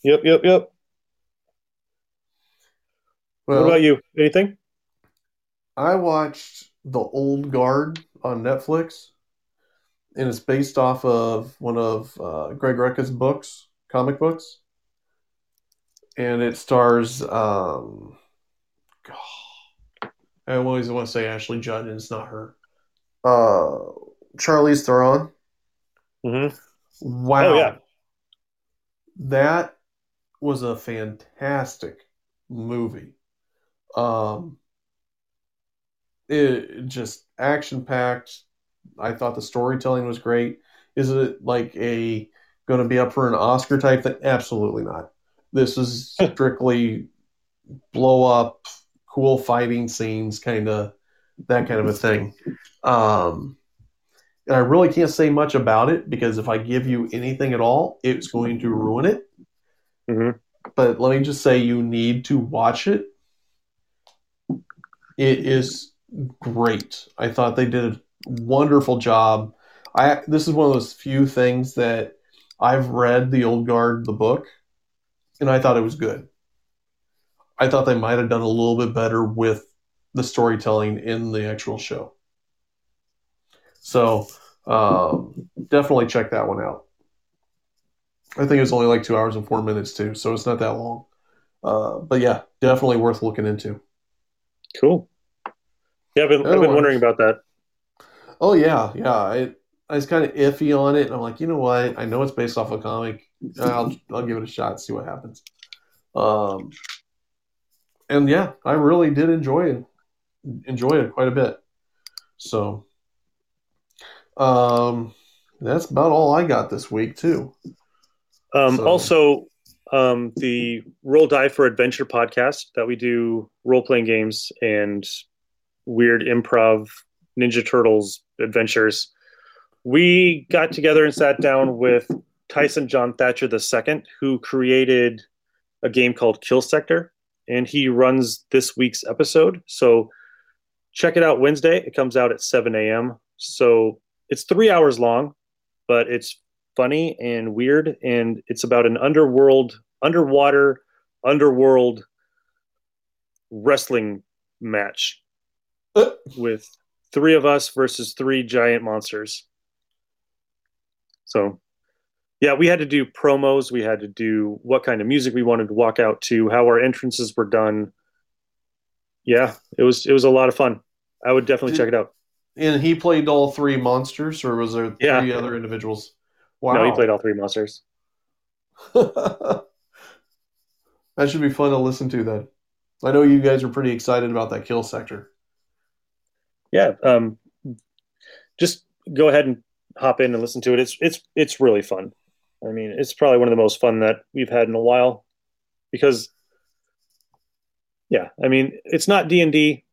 yep, yep, yep. Well, what about you? Anything? I watched The Old Guard on Netflix, and it's based off of one of uh, Greg Rucka's books, comic books, and it stars. Um, God, I always want to say Ashley Judd, and it's not her. Uh, Charlize Theron. hmm Wow. Oh, yeah. That was a fantastic movie. Um, it just action packed. I thought the storytelling was great. Is it like a going to be up for an Oscar type thing? Absolutely not. This is strictly blow up, cool fighting scenes, kind of that kind of a thing. Um, and I really can't say much about it because if I give you anything at all, it's going to ruin it. hmm But let me just say, you need to watch it. It is great. I thought they did a wonderful job. I this is one of those few things that I've read the Old Guard the book, and I thought it was good. I thought they might have done a little bit better with the storytelling in the actual show. So um, definitely check that one out. I think it's only like two hours and four minutes too, so it's not that long. Uh, but yeah, definitely worth looking into. Cool. Yeah, I've been, I've been wondering about that. Oh yeah, yeah. I I was kind of iffy on it, and I'm like, you know what? I know it's based off a comic. I'll I'll give it a shot, see what happens. Um, and yeah, I really did enjoy it. Enjoy it quite a bit. So, um, that's about all I got this week too. Um, So- Also, um, the Roll Die for Adventure podcast that we do role playing games and weird improv Ninja Turtles adventures. We got together and sat down with Tyson John Thatcher II, who created a game called Kill Sector, and he runs this week's episode. So check it out Wednesday. It comes out at 7 a.m. So it's three hours long, but it's funny and weird and it's about an underworld underwater underworld wrestling match with three of us versus three giant monsters. So yeah we had to do promos. We had to do what kind of music we wanted to walk out to how our entrances were done. Yeah it was it was a lot of fun. I would definitely Did- check it out. And he played all three monsters, or was there Yeah. three other individuals? Wow, no he played all three monsters that should be fun to listen to then. I know you guys are pretty excited about that kill sector. yeah um just go ahead and hop in and listen to it it's it's it's really fun i mean it's probably one of the most fun that we've had in a while because yeah i mean it's not d&d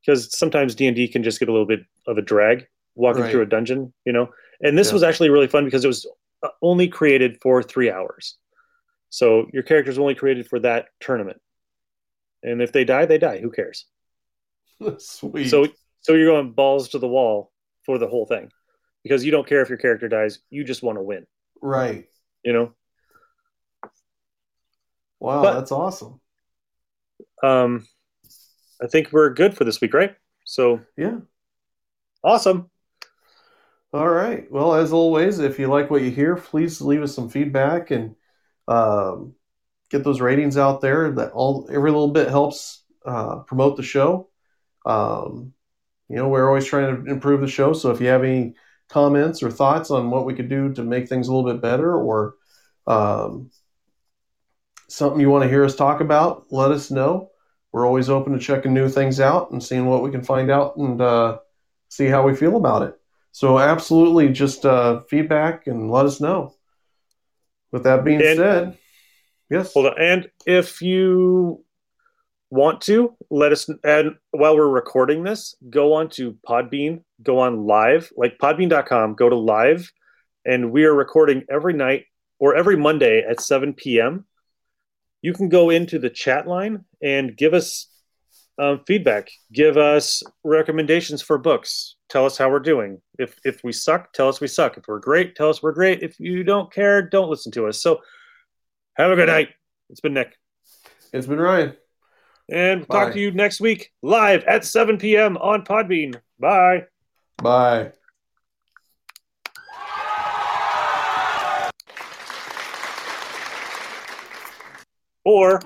because sometimes d&d can just get a little bit of a drag walking Right. through a dungeon you know and this Yeah. was actually really fun because it was uh, only created for three hours so your character's only created for that tournament and if they die they die who cares Sweet. so so you're going balls to the wall for the whole thing. because you don't care if your character dies. You just want to win. Right. You know. Wow, But- that's awesome. Um, I think we're good for this week, right? So Yeah. awesome. All right. Well, as always, if you like what you hear, please leave us some feedback and um, get those ratings out there. That all every little bit helps uh, promote the show. Um, you know, we're always trying to improve the show. So if you have any comments or thoughts on what we could do to make things a little bit better, or um, something you want to hear us talk about, let us know. We're always open to checking new things out and seeing what we can find out and uh, see how we feel about it. So absolutely, just uh, feedback and let us know. With that being And- said, yes, Hold on. And if you want to, let us and while we're recording this, go on to Podbean, go on live, like podbean.com, go to live, and we are recording every night or every Monday at 7 p.m. You can go into the chat line and give us um, feedback, give us recommendations for books, tell us how we're doing. If if we suck, tell us we suck. If we're great, tell us we're great. If you don't care, don't listen to us. So have a good night. It's been Nick. it's been Ryan. And Bye. talk to you next week live at 7 p.m. on Podbean. Bye. Bye. Or